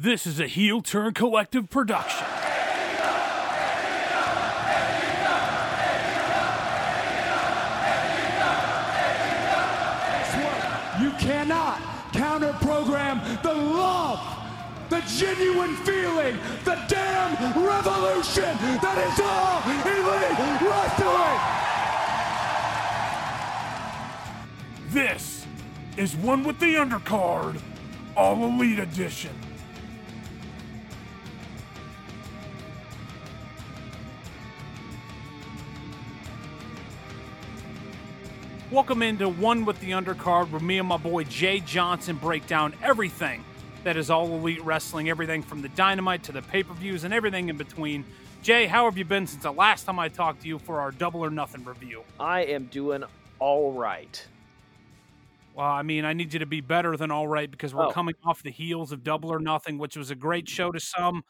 This is a heel turn collective production. You cannot counter program the love, the genuine feeling, the damn revolution that is all elite wrestling. This is one with the undercard, all elite edition. Welcome into One with the Undercard, where me and my boy Jay Johnson break down everything that is all elite wrestling, everything from the dynamite to the pay per views and everything in between. Jay, how have you been since the last time I talked to you for our Double or Nothing review? I am doing all right. Well, I mean, I need you to be better than all right because we're Oh. coming off the heels of Double or Nothing, which was a great show to some,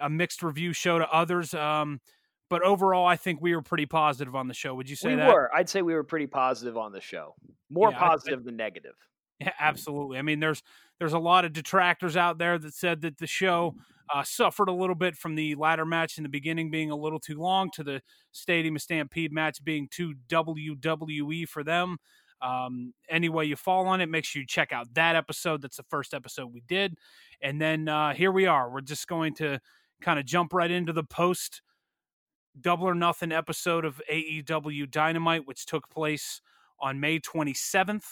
a mixed review show to others. Um, but overall, I think we were pretty positive on the show. Would you say we that? were. I'd say we were pretty positive on the show. More Yeah, positive than negative. Yeah, absolutely. I mean, there's there's a lot of detractors out there that said that the show uh, suffered a little bit from the ladder match in the beginning being a little too long, to the Stadium Stampede match being too WWE for them. Um, any way you fall on it, make sure you check out that episode. That's the first episode we did, and then uh, here we are. We're just going to kind of jump right into the post Double or Nothing episode of AEW Dynamite, which took place on May 27th.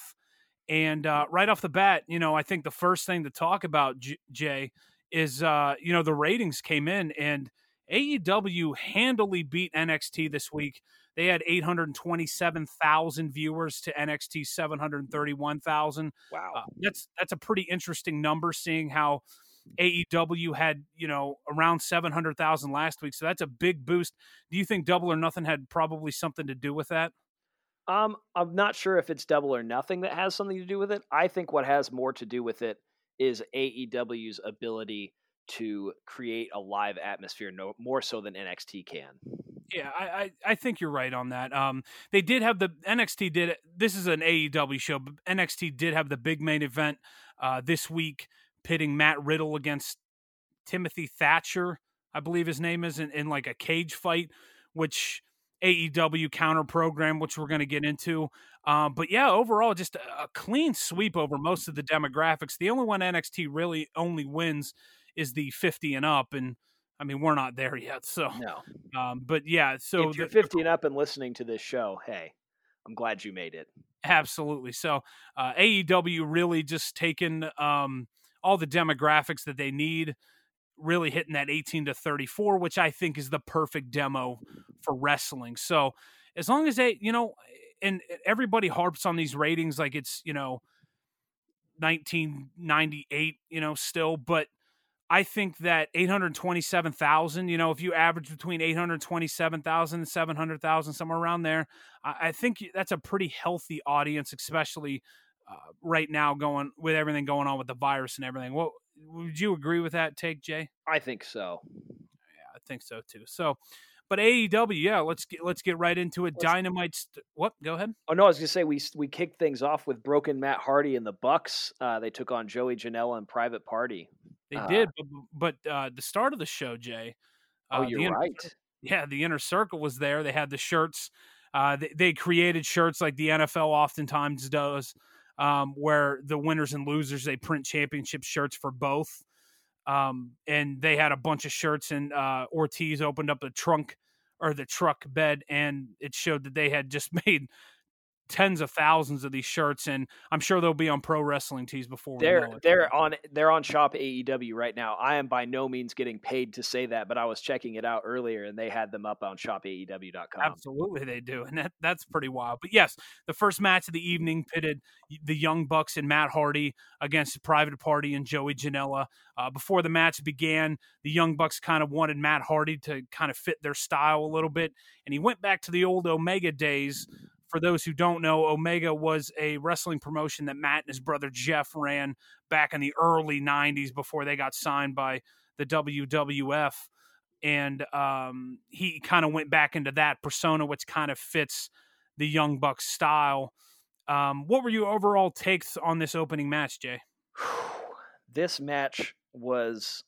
And uh, right off the bat, you know, I think the first thing to talk about, J- Jay, is uh, you know the ratings came in, and AEW handily beat NXT this week. They had 827,000 viewers to NXT 731,000. Wow. Uh, that's that's a pretty interesting number, seeing how AEW had you know around 700,000 last week. So that's a big boost. Do you think Double or Nothing had probably something to do with that? Um, I'm not sure if it's double or nothing that has something to do with it. I think what has more to do with it is AEW's ability to create a live atmosphere, no more so than NXT can. Yeah, I, I, I think you're right on that. Um, they did have the NXT did this is an AEW show, but NXT did have the big main event uh, this week, pitting Matt Riddle against Timothy Thatcher, I believe his name is, in, in like a cage fight, which AEW counter program, which we're going to get into. Um, but yeah, overall, just a, a clean sweep over most of the demographics. The only one NXT really only wins is the 50 and up, and I mean we're not there yet. So, No. um, but yeah, so if you're the- 50 and up and listening to this show, hey, I'm glad you made it. Absolutely. So uh, AEW really just taken. um, all the demographics that they need, really hitting that 18 to 34, which I think is the perfect demo for wrestling. So as long as they, you know, and everybody harps on these ratings like it's, you know, 1998, you know, still, but I think that 827,000, you know, if you average between 827,000 and 700,000, somewhere around there, I, I think that's a pretty healthy audience, especially uh, right now going with everything going on with the virus and everything. What would you agree with that take, Jay? I think so. Yeah, I think so too. So, but AEW, yeah, let's get let's get right into it. Let's- Dynamite. St- what? Go ahead. Oh no, I was gonna say we we kicked things off with broken Matt Hardy and the Bucks. Uh, they took on Joey Janela and Private Party. They Uh, did, but, but uh, the start of the show, Jay. Oh, uh, you're inner- right. yeah, the inner circle was there. They had the shirts. Uh, they, they created shirts like the NFL oftentimes does, um, where the winners and losers they print championship shirts for both. Um, and they had a bunch of shirts, and uh, Ortiz opened up the trunk or the truck bed, and it showed that they had just made tens of thousands of these shirts, and I'm sure they'll be on pro wrestling tees before we They're know it. they're on they're on Shop AEW right now. I am by no means getting paid to say that, but I was checking it out earlier and they had them up on shop shopaew.com. Absolutely, they do, and that that's pretty wild. But yes, the first match of the evening pitted the Young Bucks and Matt Hardy against the Private Party and Joey Janela. Uh, before the match began, the Young Bucks kind of wanted Matt Hardy to kind of fit their style a little bit, and he went back to the old Omega days. For those who don't know, Omega was a wrestling promotion that Matt and his brother Jeff ran back in the early '90s before they got signed by the WWF and um, he kind of went back into that persona, which kind of fits the Young Bucks style. Um, what were your overall takes on this opening match, Jay? this match was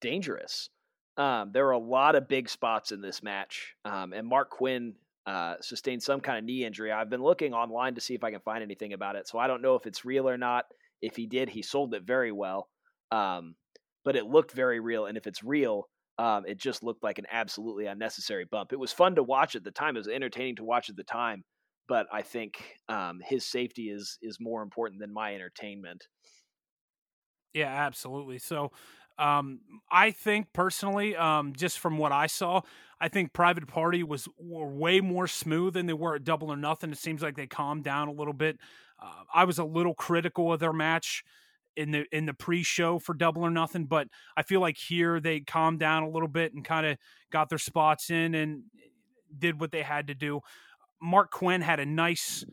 dangerous. Um, there were a lot of big spots in this match, um, and Marq Quen uh, sustained some kind of knee injury. I've been looking online to see if I can find anything about it, so I don't know if it's real or not. If he did, he sold it very well, um, but it looked very real. And if it's real, um, it just looked like an absolutely unnecessary bump. It was fun to watch at the time. It was entertaining to watch at the time, but I think um, his safety is is more important than my entertainment. Yeah, absolutely. So um, I think personally, um, just from what I saw, I think Private Party was way more smooth than they were at Double or Nothing. It seems like they calmed down a little bit. Uh, I was a little critical of their match in the in the pre-show for Double or Nothing, but I feel like here they calmed down a little bit and kind of got their spots in and did what they had to do. Marq Quen had a nice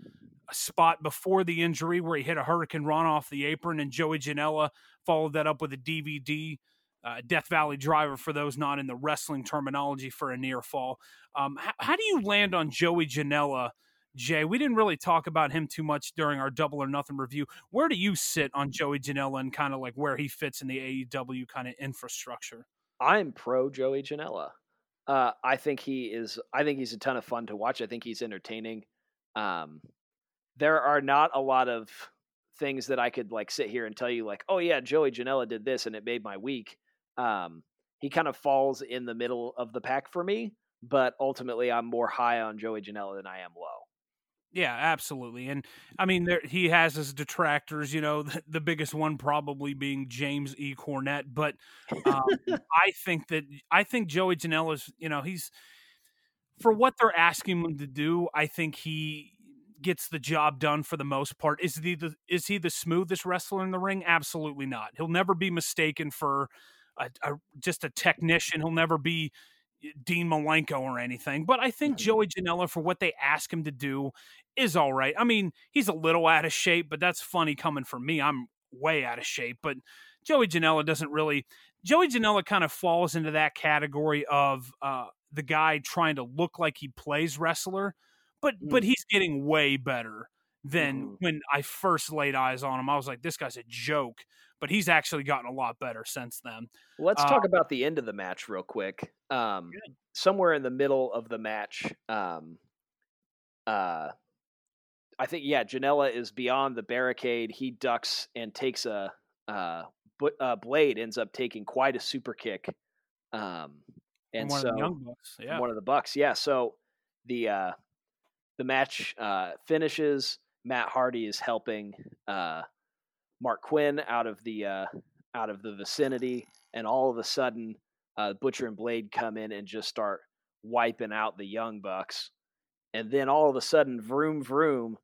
spot before the injury where he hit a hurricanrana off the apron, and Joey Janela followed that up with a DVD. Uh, Death Valley driver, for those not in the wrestling terminology, for a near fall. Um, how, how, do you land on Joey Janela, Jay? We didn't really talk about him too much during our Double or Nothing review. Where do you sit on Joey Janela and kind of like where he fits in the AEW kind of infrastructure? I'm pro Joey Janela. Uh, I think he is. I think he's a ton of fun to watch. I think he's entertaining. Um, there are not a lot of things that I could like sit here and tell you like, oh yeah, Joey Janela did this and it made my week. Um, he kind of falls in the middle of the pack for me, but ultimately I'm more high on Joey Janela than I am low. Yeah, absolutely. And I mean, there, he has his detractors, you know, the, the, biggest one probably being James E. Cornette. But um, I think that, I think Joey Janela's, you know, he's, for what they're asking him to do, I think he gets the job done for the most part. Is he the is he the smoothest wrestler in the ring? Absolutely not. He'll never be mistaken for a, a just a technician. He'll never be eh, Dean Malenko or anything. But I think. Joey Janela for what they ask him to do is all right. I mean, he's a little out of shape, but that's funny coming from me. I'm way out of shape, but Joey Janela doesn't really. Joey Janela kind of falls into that category of uh, the guy trying to look like he plays wrestler but mm. but he's getting way better than mm. when I first laid eyes on him. I was like, this guy's a joke, but he's actually gotten a lot better since then. Let's uh, talk about the end of the match real quick. Um, somewhere in the middle of the match, um, uh, I think yeah, Janela is beyond the barricade. He ducks and takes a uh, but uh, Blade ends up taking quite a super kick. Um, and one so of the young bucks, yeah, one of the bucks, yeah. So the uh, the match uh, finishes. Matt Hardy is helping uh, Marq Quen out of the uh, out of the vicinity, and all of a sudden, uh, Butcher and Blade come in and just start wiping out the Young Bucks. And then all of a sudden, vroom vroom.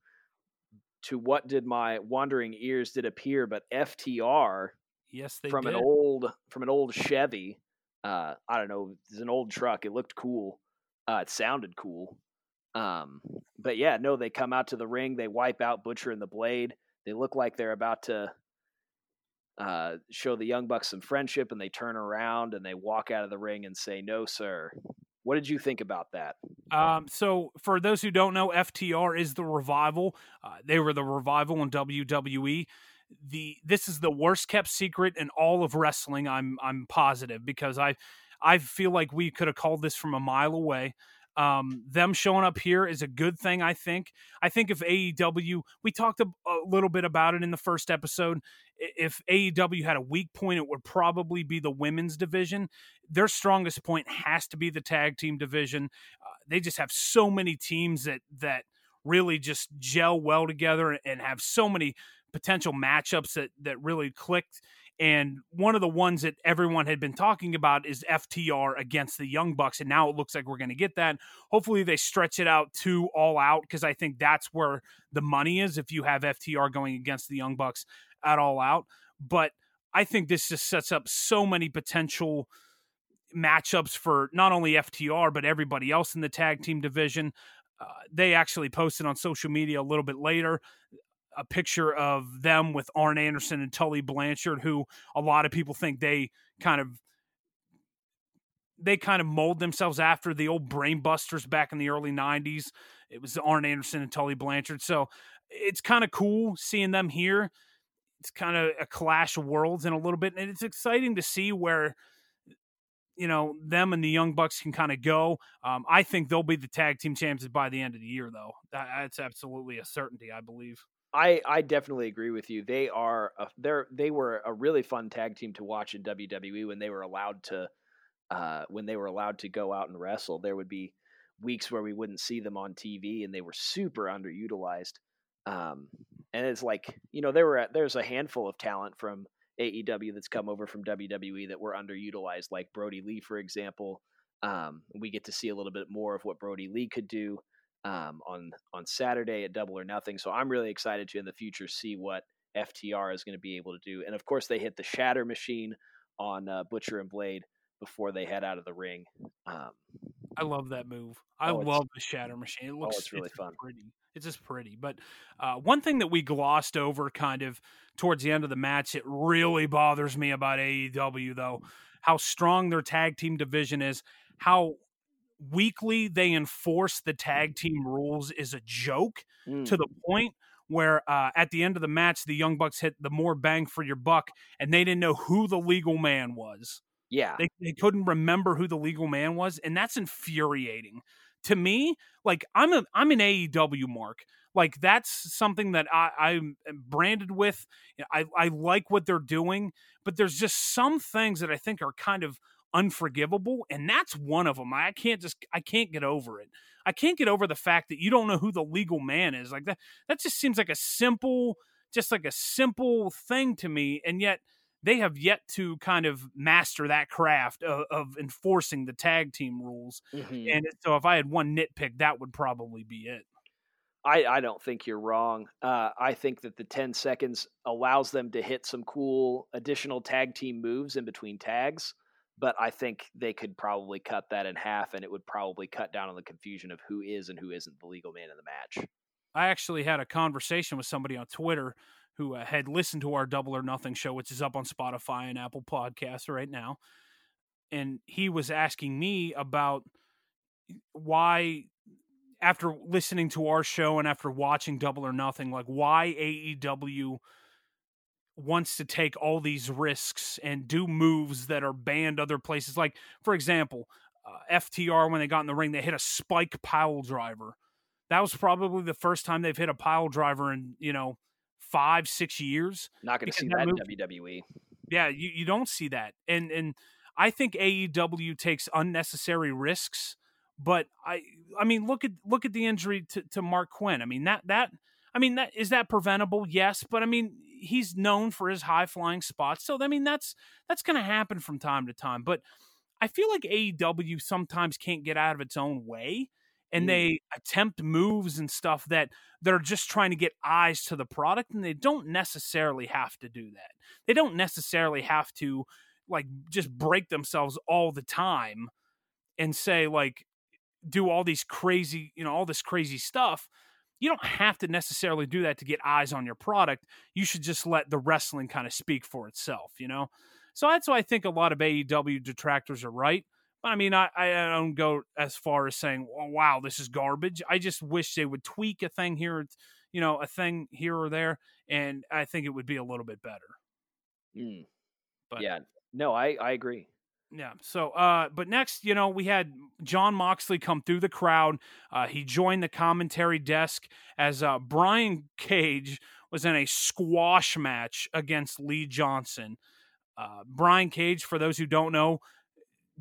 To what did my wandering ears did appear? But FTR, yes, from did. an old from an old Chevy. Uh, I don't know, it's an old truck. It looked cool. Uh, it sounded cool. Um, but yeah, no, they come out to the ring, they wipe out Butcher and the Blade. They look like they're about to uh, show the Young Bucks some friendship, and they turn around and they walk out of the ring and say, "No, sir." What did you think about that? Um, so, for those who don't know, FTR is the revival. Uh, they were the revival in WWE. The this is the worst kept secret in all of wrestling. I'm I'm positive because I I feel like we could have called this from a mile away. Um, them showing up here is a good thing, I think. I think if AEW, we talked a, a, little bit about it in the first episode. If AEW had a weak point, it would probably be the women's division. Their strongest point has to be the tag team division. Uh, they just have so many teams that that really just gel well together and have so many potential matchups that that really clicked and one of the ones that everyone had been talking about is FTR against the Young Bucks. And now it looks like we're going to get that. Hopefully, they stretch it out to all out because I think that's where the money is if you have FTR going against the Young Bucks at all out. But I think this just sets up so many potential matchups for not only FTR, but everybody else in the tag team division. Uh, they actually posted on social media a little bit later a picture of them with Arn Anderson and Tully Blanchard, who a lot of people think they kind of they kind of mold themselves after the old brainbusters back in the early 90s. It was Arn Anderson and Tully Blanchard. So it's kind of cool seeing them here. it's kind of a clash of worlds in a little bit, and it's exciting to see where you know them and the Young Bucks can kind of go. Um, I think they'll be the tag team champions by the end of the year, though. That, that's absolutely a certainty, I believe. I, I definitely agree with you. They are a, they're they were a really fun tag team to watch in WWE when they were allowed to uh, when they were allowed to go out and wrestle. There would be weeks where we wouldn't see them on TV, and they were super underutilized. Um, and it's like you know there were there's a handful of talent from AEW that's come over from WWE that were underutilized, like Brodie Lee, for example. Um, we get to see a little bit more of what Brodie Lee could do um, on on Saturday at Double or Nothing. So I'm really excited to in the future see what FTR is going to be able to do. And of course, they hit the Shatter Machine on uh, Butcher and Blade before they head out of the ring. Um, I love that move. I oh, love the Shatter Machine. It looks oh, it's really it's fun. Pretty. It's just pretty. But uh, one thing that we glossed over kind of towards the end of the match, it really bothers me about AEW though, how strong their tag team division is, how weekly they enforce the tag team rules is a joke mm. to the point where uh, at the end of the match the young bucks hit the more bang for your buck and they didn't know who the legal man was. Yeah. They, they couldn't remember who the legal man was and that's infuriating. To me like i'm a i'm an aew mark. Like that's something that I, I'm branded with. I, I like what they're doing, but there's just some things that I think are kind of unforgivable and that's one of them i can't just i can't get over it i can't get over the fact that you don't know who the legal man is like that that just seems like a simple just like a simple thing to me and yet they have yet to kind of master that craft of, of enforcing the tag team rules mm-hmm. and so if i had one nitpick that would probably be it I, I don't think you're wrong. Uh, I think that the 10 seconds allows them to hit some cool additional tag team moves in between tags but I think they could probably cut that in half, and it would probably cut down on the confusion of who is and who isn't the legal man in the match. I actually had a conversation with somebody on Twitter who uh, had listened to our Double or Nothing show, which is up on Spotify and Apple Podcasts right now, and he was asking me about why after listening to our show and after watching Double or Nothing, like why AEW wants to take all these risks and do moves that are banned other places. Like, for example, uh, FTR, when they got in the ring, they hit a spike pile driver. That was probably the first time they've hit a pile driver in, you know, five, six years. Not going to see that, that in WWE. Yeah, you, you don't see that. And, and I think AEW takes unnecessary risks. But I, I mean, look at look at the injury to, to Marq Quen. I mean that that, I mean that is that preventable? Yes, but I mean he's known for his high flying spots. So I mean that's that's going to happen from time to time. But I feel like AEW sometimes can't get out of its own way and mm. they attempt moves and stuff that they're just trying to get eyes to the product and they don't necessarily have to do that. They don't necessarily have to like just break themselves all the time and say like do all these crazy, you know, all this crazy stuff you don't have to necessarily do that to get eyes on your product. You should just let the wrestling kind of speak for itself, you know? So that's why I think a lot of AEW detractors are right. But I mean, I, I don't go as far as saying, oh, wow, this is garbage. I just wish they would tweak a thing here, you know, a thing here or there. And I think it would be a little bit better. Mm. But yeah, no, I, I agree. Yeah. So, uh, but next, you know, we had Jon Moxley come through the crowd. Uh, he joined the commentary desk as uh, Brian Cage was in a squash match against Lee Johnson. Uh, Brian Cage, for those who don't know,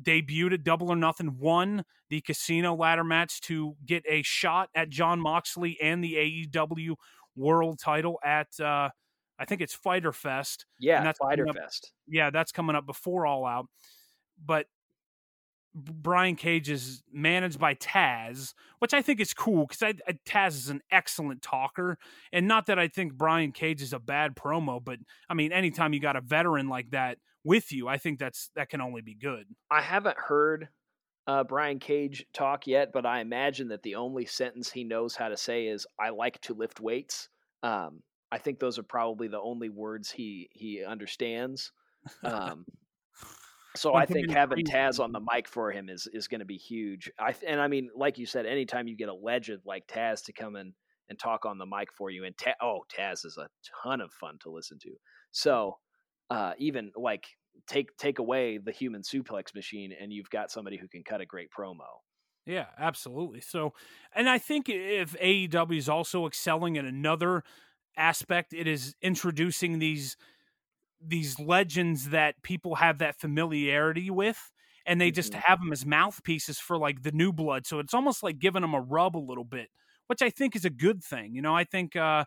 debuted at Double or Nothing, won the casino ladder match to get a shot at Jon Moxley and the AEW World Title at. Uh, I think it's Fyter Fest. Yeah, that's Fyter up, Fest. Yeah, that's coming up before All Out but Brian Cage is managed by Taz, which I think is cool because I, I, Taz is an excellent talker, and not that I think Brian Cage is a bad promo, but I mean, anytime you got a veteran like that with you, I think that's that can only be good. I haven't heard uh, Brian Cage talk yet, but I imagine that the only sentence he knows how to say is "I like to lift weights." Um, I think those are probably the only words he he understands. Um, so I think having Taz on the mic for him is is going to be huge. I and I mean, like you said, anytime you get a legend like Taz to come in and talk on the mic for you. And Ta- oh, Taz is a ton of fun to listen to. So uh, even like take take away the human suplex machine, and you've got somebody who can cut a great promo. Yeah, absolutely. So, and I think if AEW is also excelling in another aspect, it is introducing these these legends that people have that familiarity with and they just Mhm. have them as mouthpieces for like the new blood so it's almost like giving them a rub a little bit which i think is a good thing you know i think uh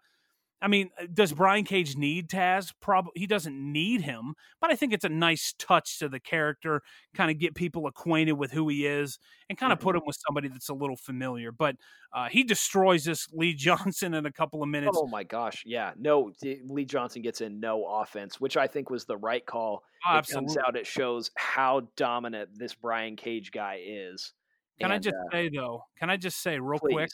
I mean, uh, does Brian Cage need Taz? Probably he doesn't need him, but I think it's a nice touch to the character, kind of get people acquainted with who he is, and kind of put him with somebody that's a little familiar. But uh, he destroys this Lee Johnson in a couple of minutes. Oh my gosh, yeah. No, Lee Johnson gets in no offense, which I think was the right call. Oh, it comes out, it shows how dominant this Brian Cage guy is. Can I just uh, say though? Can I just say real quick?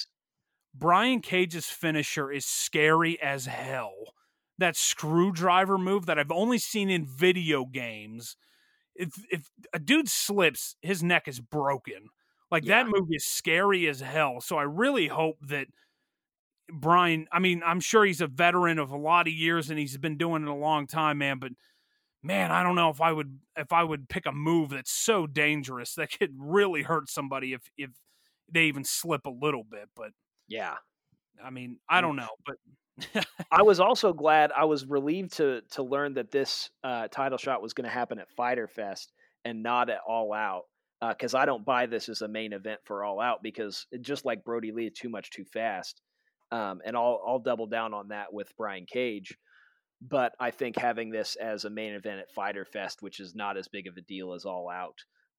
Brian Cage's finisher is scary as hell. That screwdriver move that I've only seen in video games. If if a dude slips, his neck is broken. Like Yeah. that move is scary as hell. So I really hope that Brian, I mean, I'm sure he's a veteran of a lot of years and he's been doing it a long time, man, but man, I don't know if I would if I would pick a move that's so dangerous that could really hurt somebody if if they even slip a little bit, but Yeah. I mean, I don't know, but I was also glad I was relieved to to learn that this uh, title shot was going to happen at Fyter Fest and not at All Out because I don't buy this as a main event for All Out because it, just like Brodie Lee, too much too fast, um, and I'll I'll double down on that with Brian Cage. But I think having this as a main event at Fyter Fest, which is not as big of a deal as All Out,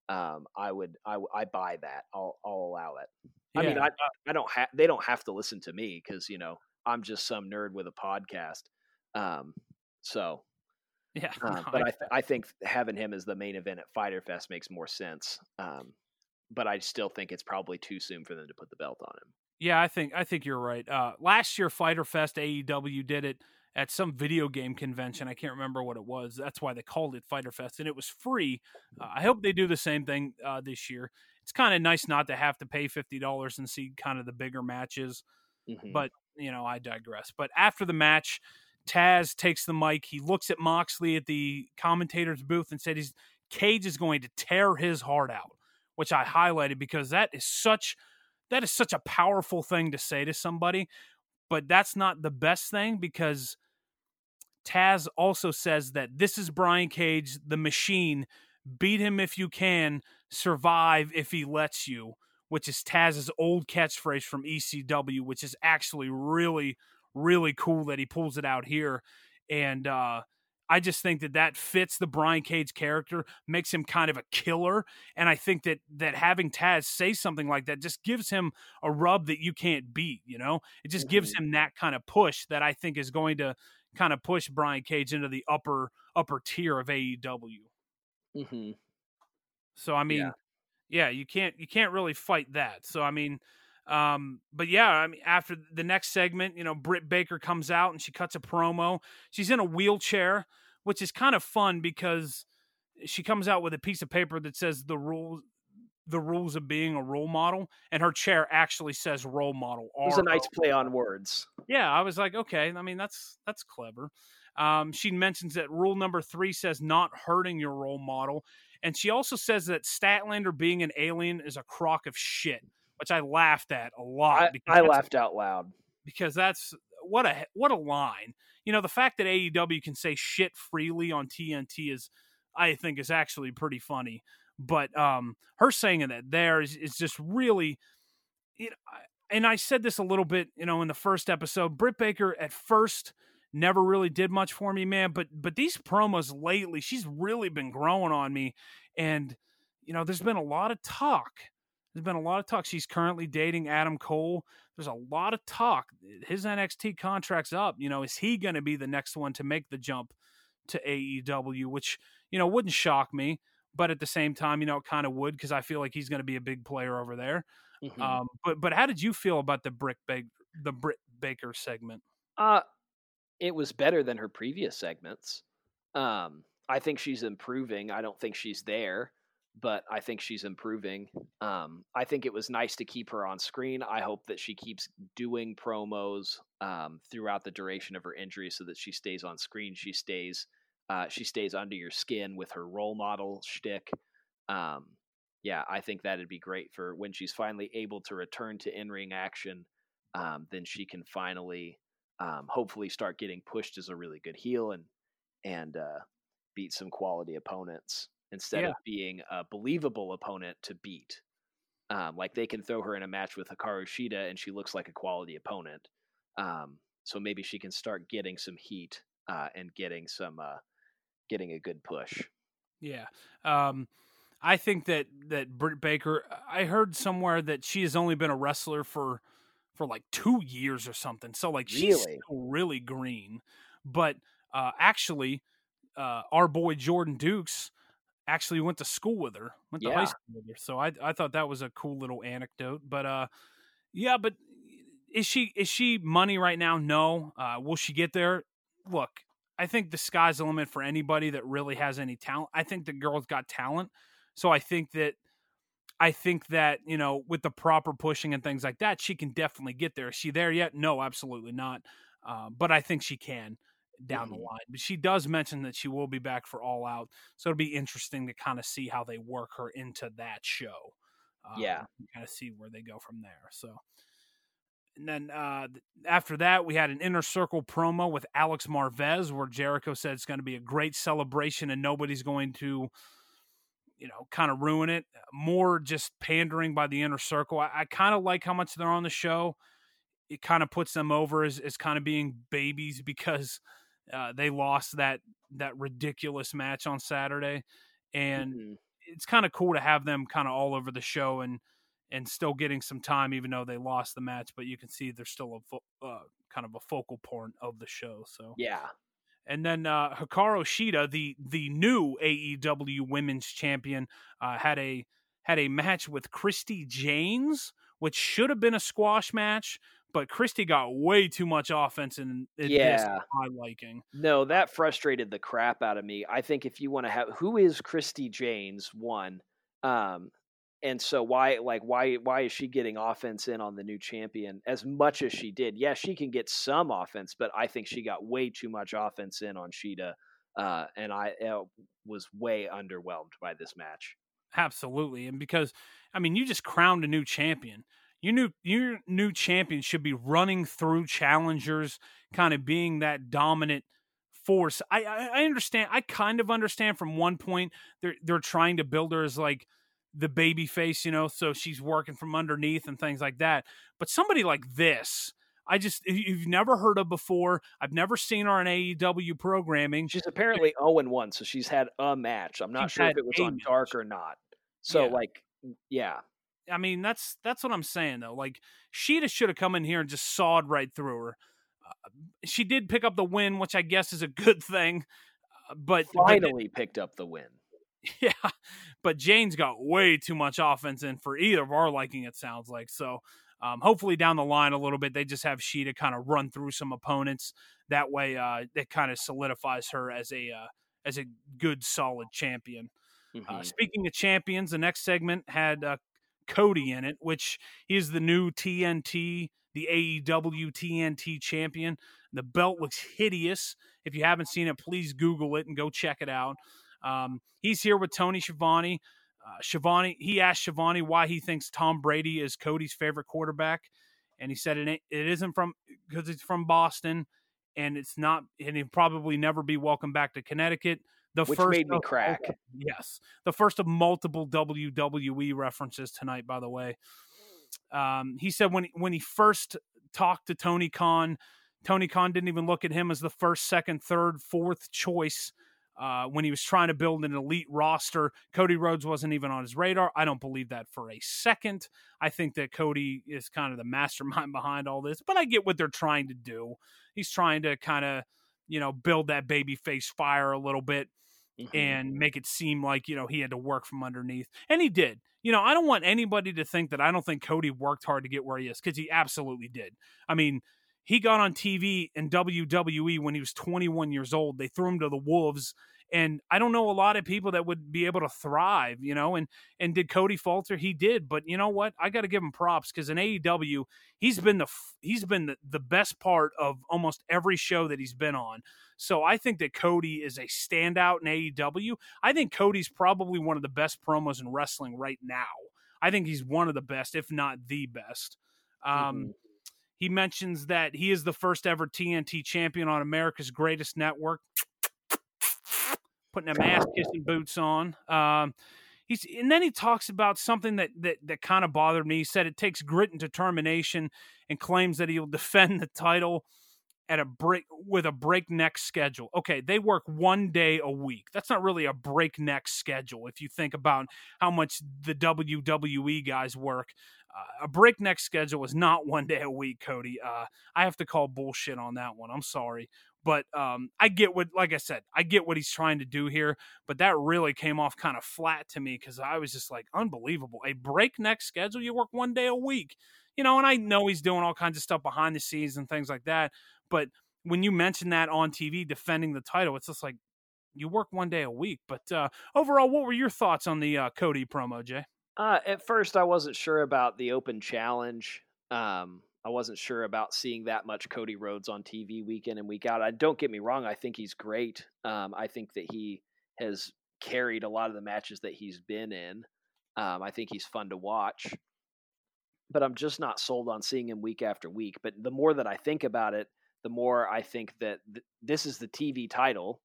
um, I would I, I buy that. I'll I'll allow it. I mean, I I don't have they don't have to listen to me because you know I'm just some nerd with a podcast. Um, so, yeah, no, but I- I th- I think having him as the main event at Fyter Fest makes more sense. Um, but I still think it's probably too soon for them to put the belt on him. yeah, I think I think you're right. Uh, last year, Fyter Fest AEW did it at some video game convention. I can't remember what it was. That's why they called it Fyter Fest, and it was free. Uh, I hope they do the same thing uh, this year. It's kind of nice not to have to pay fifty dollars and see kind of the bigger matches. Mhm. But you know, I digress. But after the match, Taz takes the mic. He looks at Moxley at the commentator's booth and said he's Cage is going to tear his heart out, which I highlighted because that is such that is such a powerful thing to say to somebody. But that's not the best thing because Taz also says that this is Brian Cage, the machine. Beat him if you can, survive if he lets you, which is Taz's old catchphrase from ECW, which is actually really, really cool that he pulls it out here. And uh, I just think that that fits the Brian Cage character, makes him kind of a killer. And I think that that having Taz say something like that just gives him a rub that you can't beat. You know, it just gives him that kind of push that I think is going to kind of push Brian Cage into the upper upper tier of AEW. Mhm. So I mean, yeah. you can't you can't really fight that. So I mean, um, but yeah, I mean, after the next segment, you know, Britt Baker comes out and she cuts a promo. She's in a wheelchair, which is kind of fun because she comes out with a piece of paper that says the rules the rules of being a role model and her chair actually says role model It was a nice play on words. Yeah, I was like, okay. I mean, that's that's clever. Um, she mentions that rule number three says not hurting your role model, and she also says that Statlander being an alien is a crock of shit, which I laughed at a lot. I, I laughed out loud. because that's what a what a line. You know, the fact that AEW can say shit freely on TNT is, I think, is actually pretty funny. But um, her saying that there is, is just really, you know, and I said this a little bit, you know, in the first episode. Britt Baker at first never really did much for me, man. But but these promos lately, she's really been growing on me, and you know, there's been a lot of talk. There's been a lot of talk. She's currently dating Adam Cole. There's a lot of talk. His NXT contract's up. You know, is he going to be the next one to make the jump to AEW? Which you know wouldn't shock me, but at the same time, you know, it kind of would because I feel like he's going to be a big player over there. Mhm. Um, but but how did you feel about the Brick Baker the Britt Baker segment? Uh, it was better than her previous segments. Um, I think she's improving. I don't think she's there. but I think she's improving. Um, I think it was nice to keep her on screen. I hope that she keeps doing promos um, throughout the duration of her injury, so that she stays on screen. She stays, uh, she stays under your skin with her role model shtick. Um, yeah, I think that'd be great for when she's finally able to return to in ring action. Um, then she can finally, um, hopefully, start getting pushed as a really good heel and and uh, beat some quality opponents instead Yeah. of being a believable opponent to beat. Um, like they can throw her in a match with Hikaru Shida and she looks like a quality opponent. Um, so maybe she can start getting some heat uh, and getting some uh, getting a good push. Yeah. Um, I think that that Britt Baker. I heard somewhere that she has only been a wrestler for for like two years or something. So like she's Really? still really green. But uh, actually, uh, our boy Jordan Dukes actually went to school with her. Went to high school with her. So I I thought that was a cool little anecdote. But uh, yeah. But is she is she money right now? No. Uh, will she get there? Look, I think the sky's the limit for anybody that really has any talent. I think the girl's got talent. So I think that I think that, you know, with the proper pushing and things like that, she can definitely get there. Is she there yet? No, absolutely not. Uh, but I think she can down the Mhm. line. But she does mention that she will be back for All Out. So it'll be interesting to kind of see how they work her into that show. Um, Yeah. Kind of see where they go from there. So. And then uh, after that, we had an inner circle promo with Alex Marvez, where Jericho said it's going to be a great celebration and nobody's going to, you know, kind of ruin it. More just pandering by the inner circle. I, I kind of like how much they're on the show. It kind of puts them over as, as kind of being babies because uh, they lost that that ridiculous match on Saturday, and Mhm. it's kind of cool to have them kind of all over the show and and still getting some time, even though they lost the match. But you can see they're still a fo- uh, kind of a focal point of the show. So Yeah. And then uh, Hikaru Shida, the the new AEW Women's Champion, uh, had a had a match with Christy James, which should have been a squash match, but Christy got way too much offense and in Yeah. my liking. No, that frustrated the crap out of me. I think if you want to have who is Christy James one, um, and so why like why why is she getting offense in on the new champion as much as she did? Yeah, she can get some offense, but I think she got way too much offense in on Shida, uh, and I uh, was way underwhelmed by this match. Absolutely, and because I mean, you just crowned a new champion. Your new your new champion should be running through challengers, kind of being that dominant force. I, I I understand. I kind of understand from one point they're they're trying to build her as like the baby face, you know, so she's working from underneath and things like that. But somebody like this, I just you've never heard of before. I've never seen her on AEW programming. She's apparently zero and one, so she's had a match. I'm not She's sure if it was on match. Dark or not. So Yeah. like, yeah, I mean, that's that's what I'm saying though. Like Shida should have come in here and just sawed right through her. Uh, she did pick up the win, which I guess is a good thing. Uh, but but then- finally picked up the win. yeah, but Jane's got way too much offense in for either of our liking. It sounds like so. Um, hopefully down the line a little bit, they just have Shida kind of run through some opponents. That way, uh, it kind of solidifies her as a uh, as a good, solid champion. Uh, Mhm. speaking of champions, the next segment had uh, Cody in it, which he is the new TNT, the AEW TNT champion. The belt looks hideous. If you haven't seen it, please Google it and go check it out. Um, he's here with Tony Schiavone. Uh, Schiavone, he asked Schiavone why he thinks Tom Brady is Cody's favorite quarterback, and he said it it isn't from because it's from Boston, and it's not, and he'll probably never be welcome back to Connecticut. The Which first made me of- crack. Yes, the first of multiple WWE references tonight. By the way, um, he said when when he first talked to Tony Khan, Tony Khan didn't even look at him as the first, second, third, fourth choice. Uh, when he was trying to build an elite roster, Cody Rhodes wasn't even on his radar. I don't believe that for a second. I think that Cody is kind of the mastermind behind all this, but I get what they're trying to do. He's trying to kind of, you know, build that baby face fire a little bit Mhm. and make it seem like you know he had to work from underneath and he did you know i don't want anybody to think that i don't think cody worked hard to get where he is because he absolutely did i mean he got on tv in wwe when he was 21 years old they threw him to the wolves And I don't know a lot of people that would be able to thrive, you know. And and did Cody falter? He did, but you know what? I got to give him props because in AEW, he's been the he's been the, the best part of almost every show that he's been on. So I think that Cody is a standout in AEW. I think Cody's probably one of the best promos in wrestling right now. I think he's one of the best, if not the best. Um, mm-hmm. He mentions that he is the first ever TNT champion on America's Greatest Network putting them ass kissing boots on. Um, he's and then he talks about something that that that kind of bothered me. He said it takes grit and determination, and claims that he'll defend the title at a break with a breakneck schedule. Okay, they work one day a week. That's not really a breakneck schedule if you think about how much the WWE guys work. Uh, a breakneck schedule is not one day a week, Cody. Uh, I have to call bullshit on that one. I'm sorry. But um, I get what, like I said, I get what he's trying to do here. But that really came off kind of flat to me because I was just like, unbelievable. A breakneck schedule, you work one day a week, you know. And I know he's doing all kinds of stuff behind the scenes and things like that. But when you mention that on TV defending the title, it's just like you work one day a week. But uh, overall, what were your thoughts on the uh, Cody promo, Jay? Uh, at first, I wasn't sure about the open challenge. Um, I wasn't sure about seeing that much Cody Rhodes on TV week in and week out. I don't get me wrong; I think he's great. Um, I think that he has carried a lot of the matches that he's been in. Um, I think he's fun to watch, but I'm just not sold on seeing him week after week. But the more that I think about it, the more I think that th- this is the TV title.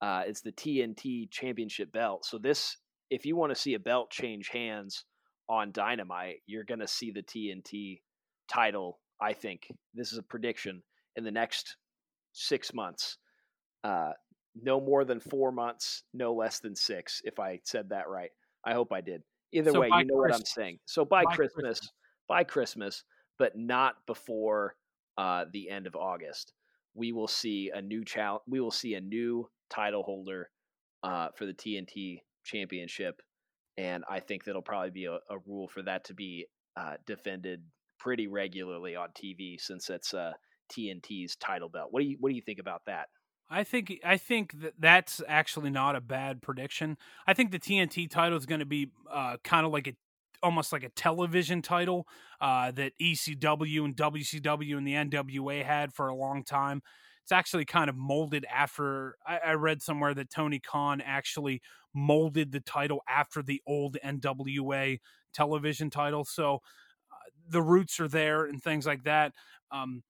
Uh, it's the TNT Championship belt. So this, if you want to see a belt change hands on Dynamite, you're going to see the TNT title. I think this is a prediction in the next six months. Uh, no more than four months, no less than six. If I said that right, I hope I did. Either so way, you know Christmas. what I'm saying. So by, by Christmas, Christmas, by Christmas, but not before uh, the end of August. We will see a new challenge. We will see a new title holder uh, for the TNT Championship, and I think that'll probably be a, a rule for that to be uh, defended pretty regularly on TV since it's uh, TNT's title belt. What do you What do you think about that? I think I think that that's actually not a bad prediction. I think the TNT title is going to be uh, kind of like a almost like a television title uh, that ECW and WCW and the NWA had for a long time. It's actually kind of molded after I, I read somewhere that Tony Khan actually molded the title after the old NWA television title. So uh, the roots are there and things like that. Um,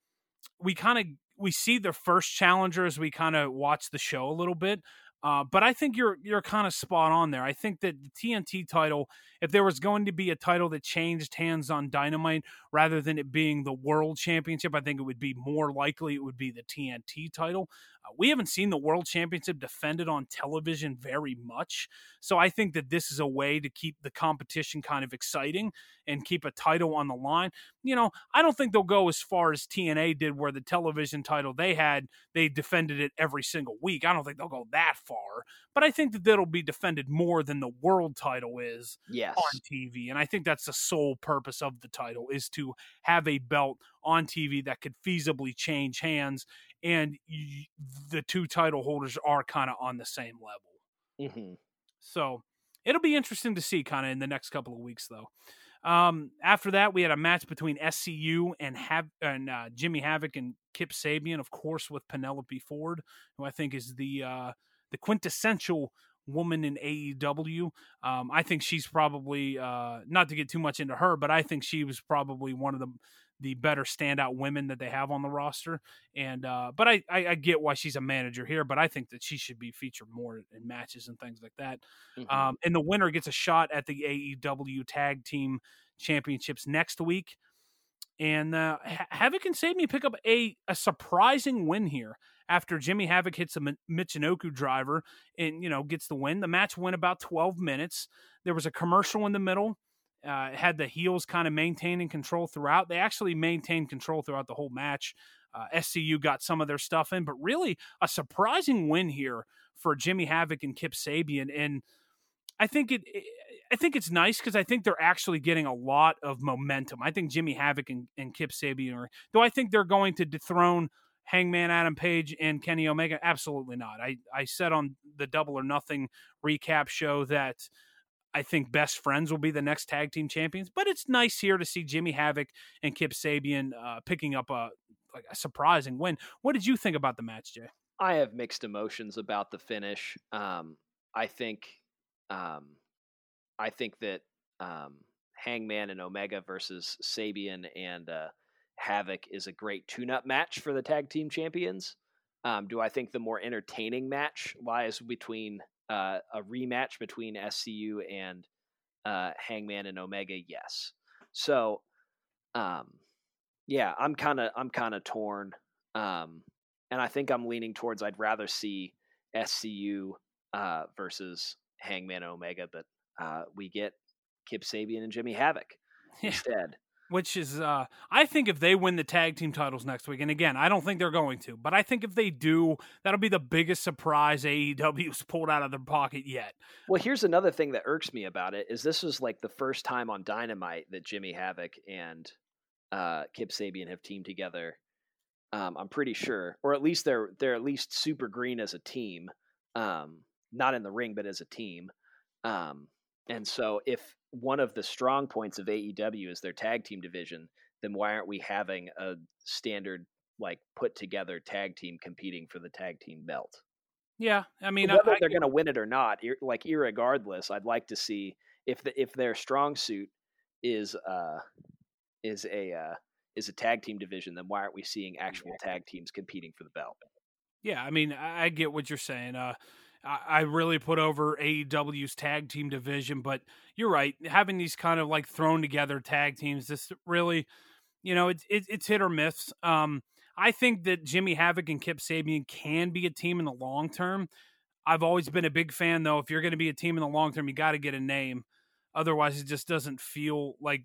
we kind of we see the first challenger as we kind of watch the show a little bit. Uh, but I think you're you're kind of spot on there. I think that the TNT title, if there was going to be a title that changed hands on Dynamite rather than it being the World Championship, I think it would be more likely it would be the TNT title. Uh, we haven't seen the World Championship defended on television very much, so I think that this is a way to keep the competition kind of exciting and keep a title on the line. You know, I don't think they'll go as far as TNA did, where the television title they had they defended it every single week. I don't think they'll go that far, but I think that that'll be defended more than the world title is yes. on TV, and I think that's the sole purpose of the title is to have a belt on TV that could feasibly change hands, and the two title holders are kind of on the same level. Mm-hmm. So it'll be interesting to see kind of in the next couple of weeks, though. Um, after that, we had a match between SCU and Hav- and uh, Jimmy Havoc and Kip Sabian, of course, with Penelope Ford, who I think is the uh, the quintessential woman in AEW. Um, I think she's probably uh, not to get too much into her, but I think she was probably one of the the better standout women that they have on the roster. And uh, but I, I, I get why she's a manager here, but I think that she should be featured more in matches and things like that. Mm-hmm. Um, and the winner gets a shot at the AEW Tag Team Championships next week. And uh, Havoc and me. pick up a, a surprising win here after Jimmy Havoc hits a Michinoku driver and, you know, gets the win. The match went about 12 minutes. There was a commercial in the middle. Uh, had the heels kind of maintaining control throughout. They actually maintained control throughout the whole match. Uh, SCU got some of their stuff in, but really a surprising win here for Jimmy Havoc and Kip Sabian. And I think it, it I think it's nice because I think they're actually getting a lot of momentum. I think Jimmy Havoc and, and Kip Sabian are, I think they're going to dethrone Hangman Adam Page and Kenny Omega? Absolutely not. I, I said on the Double or Nothing recap show that I think best friends will be the next tag team champions, but it's nice here to see Jimmy Havoc and Kip Sabian uh, picking up a like a surprising win. What did you think about the match, Jay? I have mixed emotions about the finish. Um, I think, um, I think that um, Hangman and Omega versus Sabian and uh, Havoc is a great tune-up match for the tag team champions. Um, do I think the more entertaining match lies between uh, a rematch between SCU and uh, Hangman and Omega? Yes. So, um, yeah, I'm kind of I'm kind of torn, um, and I think I'm leaning towards I'd rather see SCU uh, versus Hangman and Omega, but uh, we get Kip Sabian and Jimmy Havoc yeah. instead which is uh I think if they win the tag team titles next week, and again, I don't think they're going to, but I think if they do, that'll be the biggest surprise AEW's pulled out of their pocket yet. Well, here's another thing that irks me about it is this was like the first time on Dynamite that Jimmy Havoc and uh Kip Sabian have teamed together. Um, I'm pretty sure, or at least they're they're at least super green as a team, um, not in the ring, but as a team. Um, and so, if one of the strong points of AEW is their tag team division, then why aren't we having a standard like put together tag team competing for the tag team belt? Yeah, I mean, whether I, they're going to win it or not, like irregardless, I'd like to see if the, if their strong suit is uh is a uh, is a tag team division, then why aren't we seeing actual tag teams competing for the belt? Yeah, I mean, I get what you're saying. Uh, I really put over AEW's tag team division, but you're right. Having these kind of like thrown together tag teams, this really, you know, it's it, it's hit or miss. Um, I think that Jimmy Havoc and Kip Sabian can be a team in the long term. I've always been a big fan, though. If you're going to be a team in the long term, you got to get a name. Otherwise, it just doesn't feel like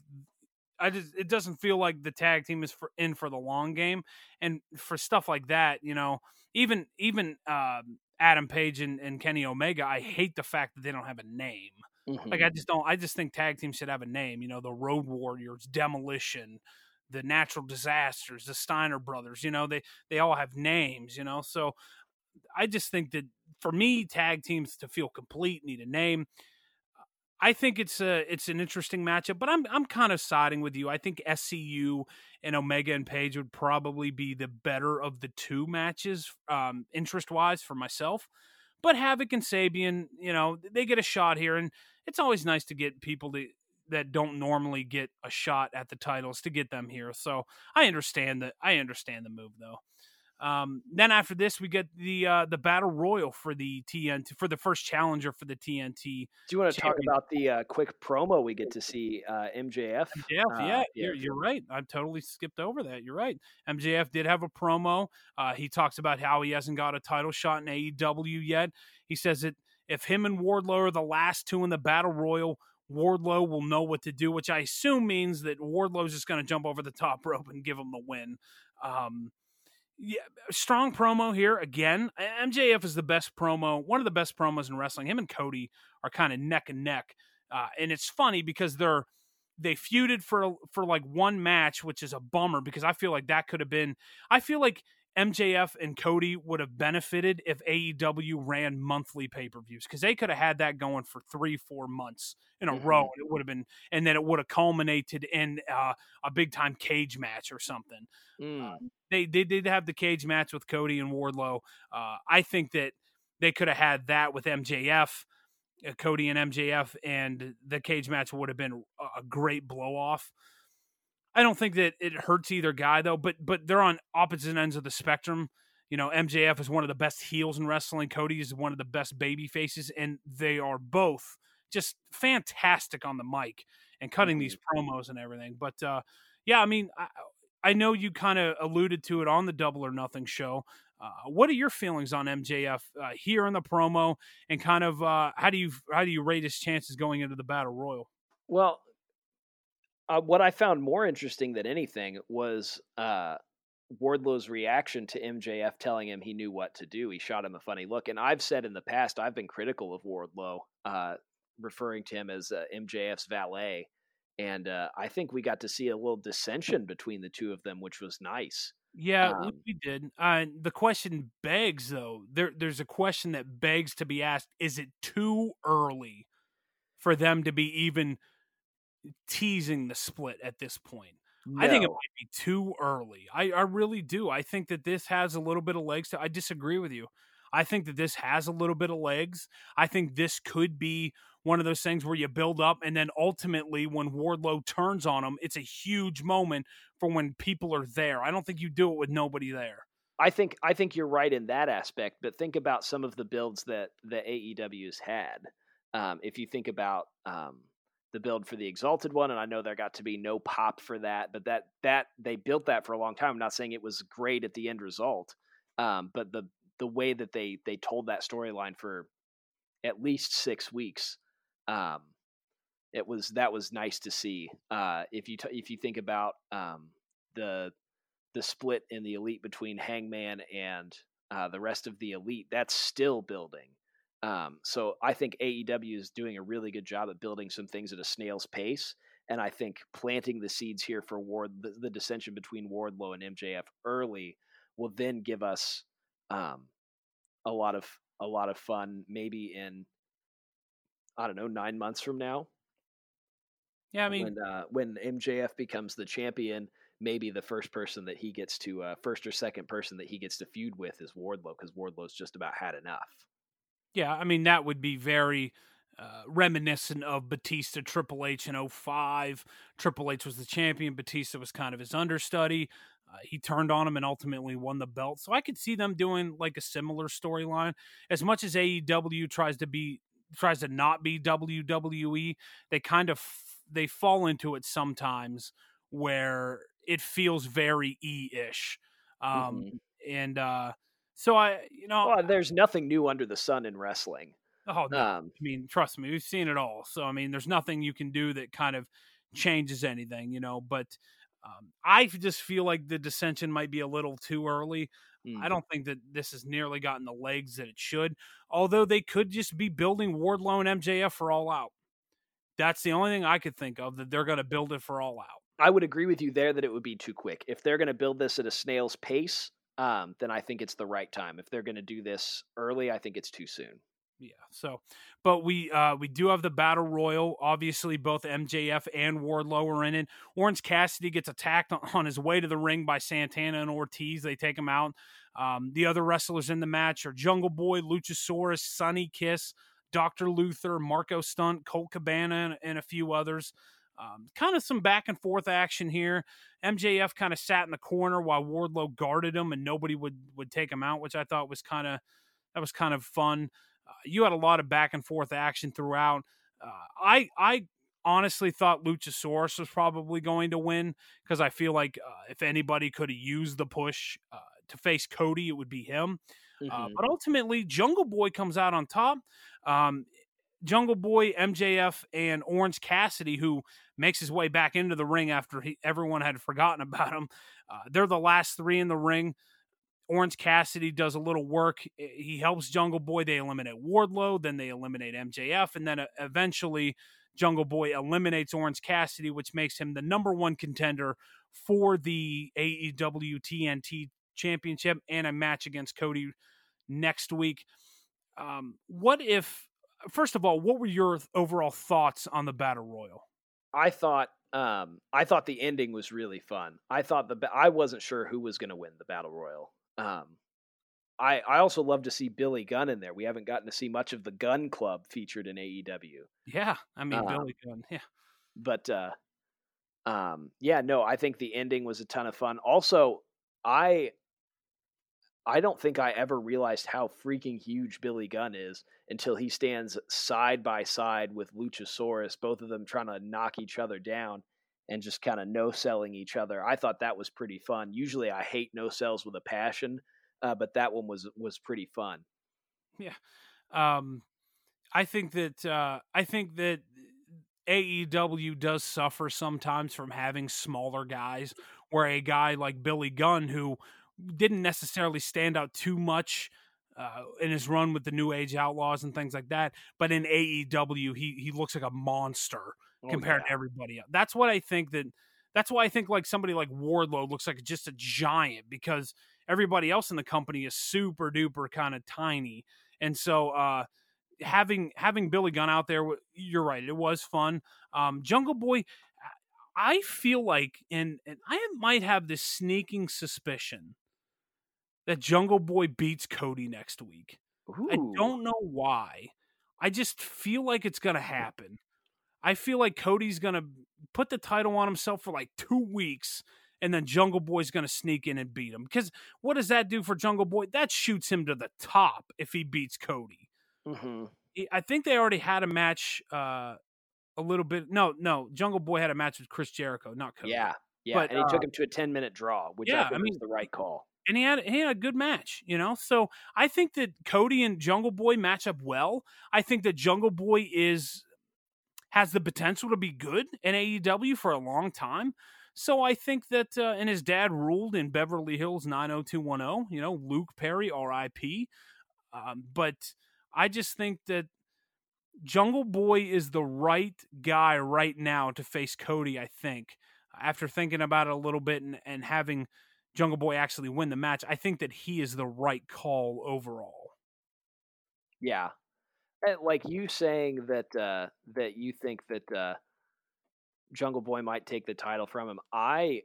I just it doesn't feel like the tag team is for, in for the long game. And for stuff like that, you know, even even um, Adam Page and, and Kenny Omega, I hate the fact that they don't have a name. Mm-hmm. Like I just don't. I just think tag teams should have a name. You know, the Road Warriors, Demolition, the Natural Disasters, the Steiner Brothers. You know, they they all have names. You know, so I just think that for me, tag teams to feel complete need a name. I think it's a it's an interesting matchup, but I'm I'm kind of siding with you. I think SCU and Omega and Page would probably be the better of the two matches, um, interest wise for myself. But Havoc and Sabian, you know, they get a shot here, and it's always nice to get people to that don't normally get a shot at the titles to get them here. So I understand that. I understand the move though. Um, then after this, we get the uh, the battle royal for the TNT for the first challenger for the TNT. Do you want to talk about the uh, quick promo we get to see uh, MJF? MJF, uh, yeah, you're, you're, right. I totally skipped over that. You're right. MJF did have a promo. Uh, he talks about how he hasn't got a title shot in AEW yet. He says that if him and Wardlow are the last two in the battle royal, Wardlow will know what to do, which I assume means that Wardlow's just going to jump over the top rope and give him the win. Um, yeah, strong promo here again. MJF is the best promo, one of the best promos in wrestling. Him and Cody are kind of neck and neck, uh, and it's funny because they're they feuded for for like one match, which is a bummer because I feel like that could have been. I feel like MJF and Cody would have benefited if AEW ran monthly pay per views because they could have had that going for three, four months in a mm-hmm. row. It would have been, and then it would have culminated in uh, a big time cage match or something. Mm. Uh, they they did have the cage match with Cody and Wardlow. Uh, I think that they could have had that with MJF. Uh, Cody and MJF, and the cage match would have been a great blow off. I don't think that it hurts either guy though, but but they're on opposite ends of the spectrum. You know, MJF is one of the best heels in wrestling. Cody is one of the best baby faces, and they are both just fantastic on the mic and cutting these mm-hmm. promos and everything. But uh, yeah, I mean, I, I know you kind of alluded to it on the Double or Nothing show. Uh, what are your feelings on MJF uh, here in the promo, and kind of uh, how do you how do you rate his chances going into the battle royal? Well, uh, what I found more interesting than anything was uh, Wardlow's reaction to MJF telling him he knew what to do. He shot him a funny look, and I've said in the past I've been critical of Wardlow, uh, referring to him as uh, MJF's valet, and uh, I think we got to see a little dissension between the two of them, which was nice. Yeah, um, we did. Uh, the question begs, though. There, there's a question that begs to be asked: Is it too early for them to be even teasing the split at this point? No. I think it might be too early. I, I really do. I think that this has a little bit of legs. To, I disagree with you. I think that this has a little bit of legs. I think this could be one of those things where you build up and then ultimately when Wardlow turns on him, it's a huge moment for when people are there. I don't think you do it with nobody there. I think I think you're right in that aspect, but think about some of the builds that the AEW's had. Um, if you think about um, the build for the Exalted one, and I know there got to be no pop for that, but that that they built that for a long time. I'm not saying it was great at the end result, um, but the the way that they they told that storyline for at least six weeks um, it was that was nice to see. Uh, if you t- if you think about um, the the split in the elite between Hangman and uh, the rest of the elite, that's still building. Um, so I think AEW is doing a really good job at building some things at a snail's pace, and I think planting the seeds here for Ward the, the dissension between Wardlow and MJF early will then give us um, a lot of a lot of fun, maybe in I don't know, nine months from now. Yeah, I mean, when, uh, when MJF becomes the champion, maybe the first person that he gets to, uh, first or second person that he gets to feud with is Wardlow because Wardlow's just about had enough. Yeah, I mean that would be very uh, reminiscent of Batista Triple H in 05. Triple H was the champion. Batista was kind of his understudy. Uh, he turned on him and ultimately won the belt. So I could see them doing like a similar storyline. As much as AEW tries to be tries to not be WWE, they kind of they fall into it sometimes where it feels very e-ish. Um, mm-hmm. and uh, so I, you know, well, there's nothing new under the sun in wrestling. Oh no! Um, I mean, trust me, we've seen it all. So I mean, there's nothing you can do that kind of changes anything, you know. But um, I just feel like the dissension might be a little too early. Mm. I don't think that this has nearly gotten the legs that it should. Although they could just be building Wardlow and MJF for All Out. That's the only thing I could think of that they're going to build it for All Out. I would agree with you there that it would be too quick. If they're going to build this at a snail's pace, um, then I think it's the right time. If they're going to do this early, I think it's too soon. Yeah. So, but we uh we do have the battle royal. Obviously, both MJF and Wardlow are in it. Orange Cassidy gets attacked on his way to the ring by Santana and Ortiz. They take him out. Um, the other wrestlers in the match are Jungle Boy, Luchasaurus, Sonny Kiss, Doctor Luther, Marco Stunt, Colt Cabana, and, and a few others. Um, kind of some back and forth action here. MJF kind of sat in the corner while Wardlow guarded him, and nobody would would take him out, which I thought was kind of that was kind of fun. Uh, you had a lot of back and forth action throughout. Uh, I I honestly thought Luchasaurus was probably going to win because I feel like uh, if anybody could have used the push uh, to face Cody, it would be him. Uh, mm-hmm. but ultimately, Jungle Boy comes out on top. Um, Jungle Boy, MJF, and Orange Cassidy, who makes his way back into the ring after he, everyone had forgotten about him. Uh, they're the last three in the ring. Orange Cassidy does a little work. He helps Jungle Boy. They eliminate Wardlow, then they eliminate MJF, and then uh, eventually Jungle Boy eliminates Orange Cassidy, which makes him the number one contender for the AEW TNT Championship and a match against Cody next week. Um, what if, first of all, what were your overall thoughts on the Battle Royal? I thought um, I thought the ending was really fun. I thought the I wasn't sure who was going to win the battle royal. Um, I I also love to see Billy Gunn in there. We haven't gotten to see much of the Gunn Club featured in AEW. Yeah, I mean um, Billy Gunn. Yeah, but uh, um, yeah, no, I think the ending was a ton of fun. Also, I I don't think I ever realized how freaking huge Billy Gunn is until he stands side by side with Luchasaurus, both of them trying to knock each other down and just kind of no selling each other. I thought that was pretty fun. Usually I hate no sells with a passion, uh, but that one was was pretty fun. Yeah. Um, I think that uh, I think that AEW does suffer sometimes from having smaller guys, where a guy like Billy Gunn, who didn't necessarily stand out too much uh, in his run with the New Age Outlaws and things like that, but in AEW, he he looks like a monster oh, compared yeah. to everybody else. That's what I think that That's why I think like somebody like Wardlow looks like just a giant because everybody else in the company is super duper kind of tiny. And so uh having having Billy Gunn out there, you're right, it was fun. Um Jungle Boy I feel like and, and I might have this sneaking suspicion that Jungle Boy beats Cody next week. Ooh. I don't know why. I just feel like it's going to happen. I feel like Cody's going to put the title on himself for like two weeks, and then Jungle Boy's going to sneak in and beat him. Because what does that do for Jungle Boy? That shoots him to the top if he beats Cody. Mm-hmm. I think they already had a match uh, a little bit. No, no, Jungle Boy had a match with Chris Jericho, not Cody. Yeah, yeah, But, and he uh, took him to a ten minute draw, which yeah, I think I mean- was the right call. And he had he had a good match, you know. So I think that Cody and Jungle Boy match up well. I think that Jungle Boy is has the potential to be good in AEW for a long time. So I think that uh, and his dad ruled in Beverly Hills 90210, you know, Luke Perry RIP. Um, but I just think that Jungle Boy is the right guy right now to face Cody, I think. After thinking about it a little bit and, and having Jungle Boy actually win the match, I think that he is the right call overall. Yeah, And like you saying that uh, that you think that uh, Jungle Boy might take the title from him. I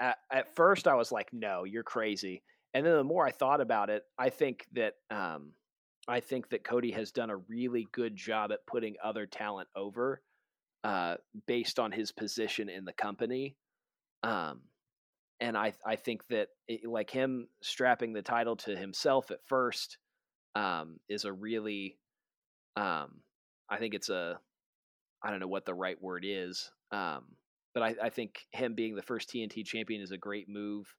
at, at first I was like, no, you're crazy. And then the more I thought about it, I think that um, I think that Cody has done a really good job at putting other talent over uh, based on his position in the company. Um, and I I think that it, like him strapping the title to himself at first um, is a really um, I think it's a I don't know what the right word is, um, but I, I think him being the first TNT champion is a great move,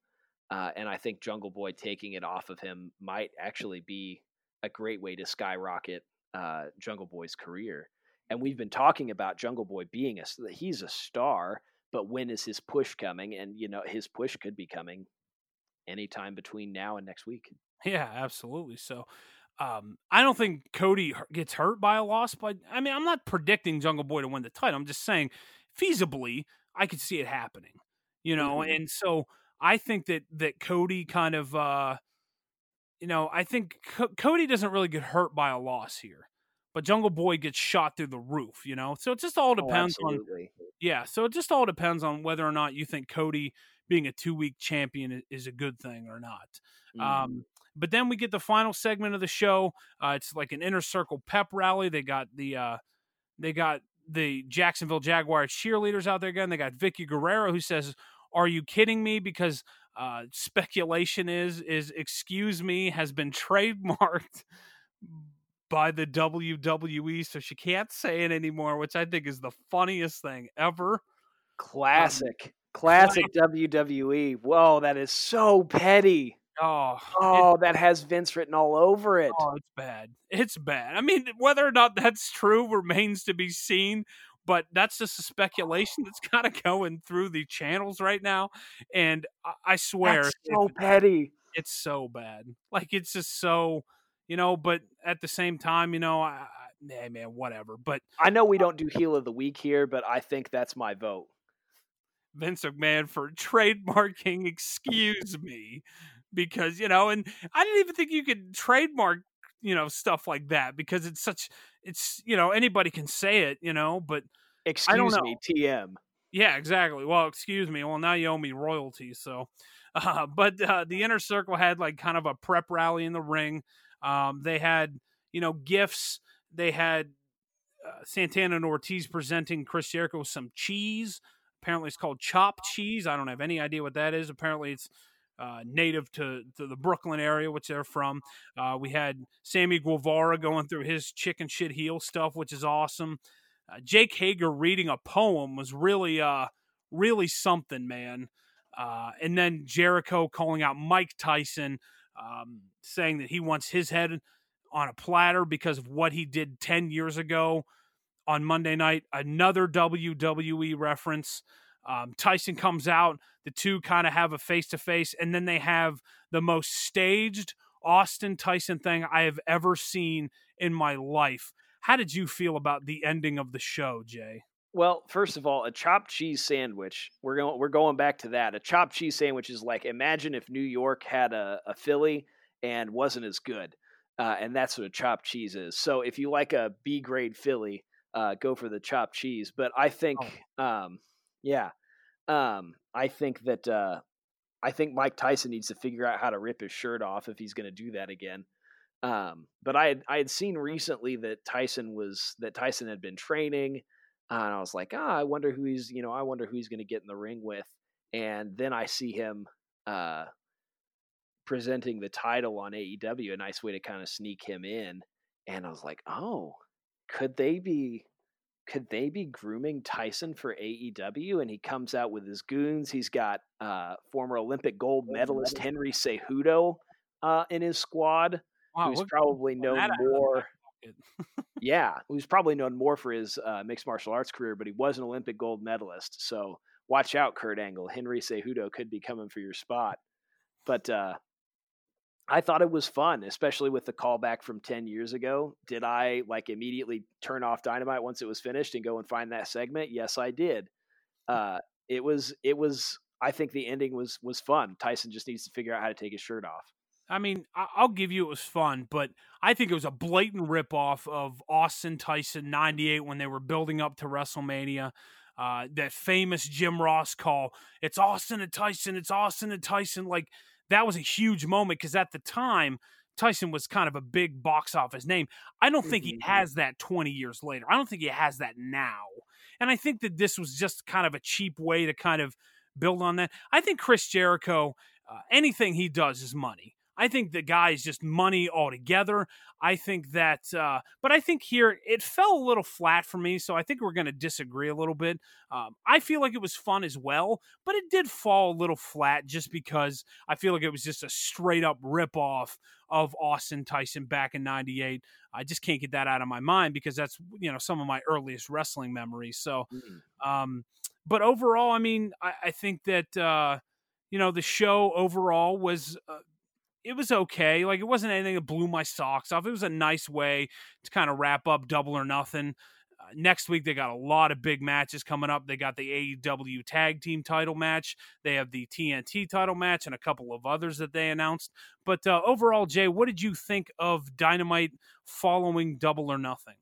uh, and I think Jungle Boy taking it off of him might actually be a great way to skyrocket uh, Jungle Boy's career. And we've been talking about Jungle Boy being a he's a star, but when is his push coming? And you know his push could be coming anytime between now and next week. Yeah, absolutely. So um, I don't think Cody gets hurt by a loss, but I mean, I'm not predicting Jungle Boy to win the title. I'm just saying, feasibly, I could see it happening. You know, Mhm. and so I think that that Cody kind of, uh, you know, I think Co- Cody doesn't really get hurt by a loss here, but Jungle Boy gets shot through the roof. You know, so it just all Oh, depends on yeah, so it just all depends on whether or not you think Cody being a two week champion is a good thing or not. Mm. Um, but then we get the final segment of the show. Uh, it's like an inner circle pep rally. They got the uh, they got the Jacksonville Jaguars cheerleaders out there again. They got Vickie Guerrero who says, "Are you kidding me?" Because uh, speculation is is excuse me has been trademarked by the WWE, so she can't say it anymore, which I think is the funniest thing ever. Um, classic. Classic WWE. Whoa, that is so petty. Oh, it- Oh, that has Vince written all over it. Oh, it's bad. It's bad. I mean, whether or not that's true remains to be seen, but that's just a speculation that's kind of going through the channels right now. And I, swear, That's it- so petty. it's so bad. Like, it's just so, you know, but at the same time, you know, I, man, whatever. But I know we don't do heel of the week here, but I think that's my vote. Vince McMahon for trademarking, excuse me, because, you know, and I didn't even think you could trademark, you know, stuff like that because it's such, it's, you know, anybody can say it, you know, but Excuse me, TM. yeah, exactly. Well, excuse me. Well, now you owe me royalties. So, uh, but uh, the inner circle had like kind of a prep rally in the ring. Um, they had, you know, gifts. They had uh, Santana and Ortiz presenting Chris Jericho with some cheese. Apparently, it's called chopped cheese. I don't have any idea what that is. Apparently, it's uh, native to, to the Brooklyn area, which they're from. Uh, we had Sammy Guevara going through his chicken shit heel stuff, which is awesome. Uh, Jake Hager reading a poem was really, uh, really something, man. Uh, and then Jericho calling out Mike Tyson, um, saying that he wants his head on a platter because of what he did 10 years ago on Monday night. Another WWE reference. Um, Tyson comes out. The two kind of have a face to face, and then they have the most staged Austin Tyson thing I have ever seen in my life. How did you feel about the ending of the show, Jay? Well, first of all, a chopped cheese sandwich. We're going we're going back to that. A chopped cheese sandwich is like imagine if New York had a, a Philly and wasn't as good. Uh, and that's what a chopped cheese is. So if you like a B grade Philly, uh, go for the chopped cheese. But I think, oh. um, yeah, um, I think that uh, I think Mike Tyson needs to figure out how to rip his shirt off if he's going to do that again. Um, but I had I had seen recently that Tyson was that Tyson had been training, uh, and I was like, ah, I wonder who he's you know I wonder who he's going to get in the ring with. And then I see him uh, presenting the title on AEW, a nice way to kind of sneak him in. And I was like, oh, could they be could they be grooming Tyson for AEW? And he comes out with his goons. He's got uh, former Olympic gold medalist Henry Cejudo uh, in his squad, wow, who's probably known more. yeah, who's probably known more for his uh, mixed martial arts career, but he was an Olympic gold medalist. So watch out, Kurt Angle. Henry Cejudo could be coming for your spot. But uh, I thought it was fun, especially with the callback from 10 years ago. Did I like immediately turn off Dynamite once it was finished and go and find that segment? Yes, I did. Uh, it was, it was, I think the ending was, was fun. Tyson just needs to figure out how to take his shirt off. I mean, I'll give you it was fun, but I think it was a blatant ripoff of Austin Tyson 98 when they were building up to WrestleMania. Uh, that famous Jim Ross call, it's Austin and Tyson, it's Austin and Tyson. Like, that was a huge moment because at the time, Tyson was kind of a big box office name. I don't think he mm-hmm. has that 20 years later. I don't think he has that now. And I think that this was just kind of a cheap way to kind of build on that. I think Chris Jericho, uh, anything he does is money. I think the guy is just money altogether. I think that, uh, but I think here it fell a little flat for me. So I think we're going to disagree a little bit. Um, I feel like it was fun as well, but it did fall a little flat just because I feel like it was just a straight up rip off of Austin Tyson back in 98. I just can't get that out of my mind because that's, you know, some of my earliest wrestling memories. So, mm-hmm. um, but overall, I mean, I, I think that, uh, you know, the show overall was uh, it was okay. Like it wasn't anything that blew my socks off. It was a nice way to kind of wrap up Double or Nothing. Uh, next week they got a lot of big matches coming up. They got the AEW Tag Team Title match. They have the TNT Title match and a couple of others that they announced. But uh, overall, Jay, what did you think of Dynamite following Double or Nothing?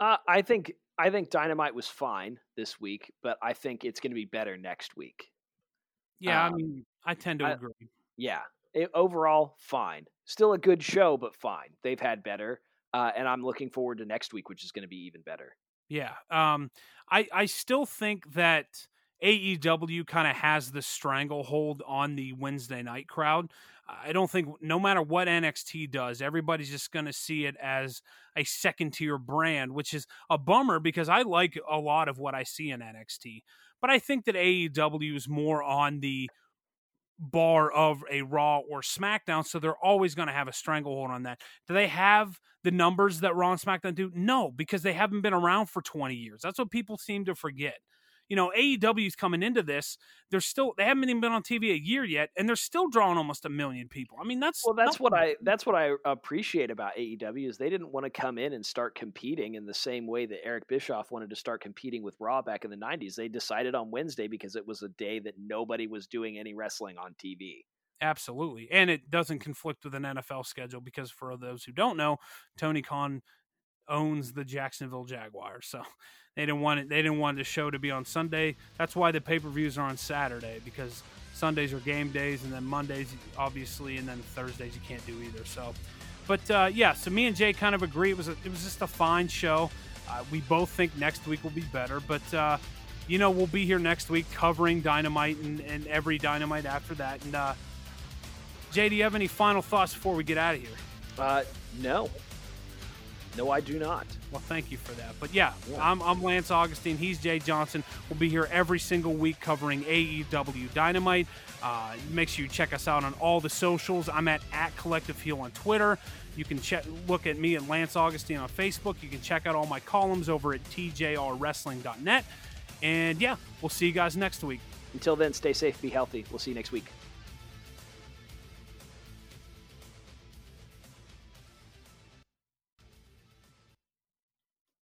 Uh, I think I think Dynamite was fine this week, but I think it's going to be better next week. Yeah, um, I mean, I tend to I, agree. Yeah, it, overall, fine. Still a good show, but fine. They've had better, uh, and I'm looking forward to next week, which is going to be even better. Yeah, um, I I still think that AEW kind of has the stranglehold on the Wednesday night crowd. I don't think no matter what NXT does, everybody's just going to see it as a second tier brand, which is a bummer because I like a lot of what I see in NXT. But I think that AEW is more on the bar of a Raw or SmackDown, so they're always going to have a stranglehold on that. Do they have the numbers that Raw and SmackDown do? No, because they haven't been around for 20 years. That's what people seem to forget you know, AEW's coming into this. They're still they haven't even been on TV a year yet, and they're still drawing almost a million people. I mean, that's well, that's what I that's what I appreciate about AEW is they didn't want to come in and start competing in the same way that Eric Bischoff wanted to start competing with Raw back in the '90s. They decided on Wednesday because it was a day that nobody was doing any wrestling on TV. Absolutely. And it doesn't conflict with an NFL schedule because for those who don't know, Tony Khan owns the Jacksonville Jaguars. So they didn't want it. They didn't want the show to be on Sunday. That's why the pay per views are on Saturday because Sundays are game days, and then Mondays, obviously, and then Thursdays you can't do either. So, but uh, yeah, so me and Jay kind of agree. It was a, it was just a fine show. Uh, we both think next week will be better, but uh, you know we'll be here next week covering Dynamite and, and every Dynamite after that. And uh, Jay, do you have any final thoughts before we get out of here? Uh, no. No, I do not. Well, thank you for that. But yeah, yeah. I'm, I'm Lance Augustine. He's Jay Johnson. We'll be here every single week covering AEW Dynamite. Uh, make sure you check us out on all the socials. I'm at, at Collective Heel on Twitter. You can check, look at me at Lance Augustine on Facebook. You can check out all my columns over at tjrwrestling.net. And yeah, we'll see you guys next week. Until then, stay safe, be healthy. We'll see you next week.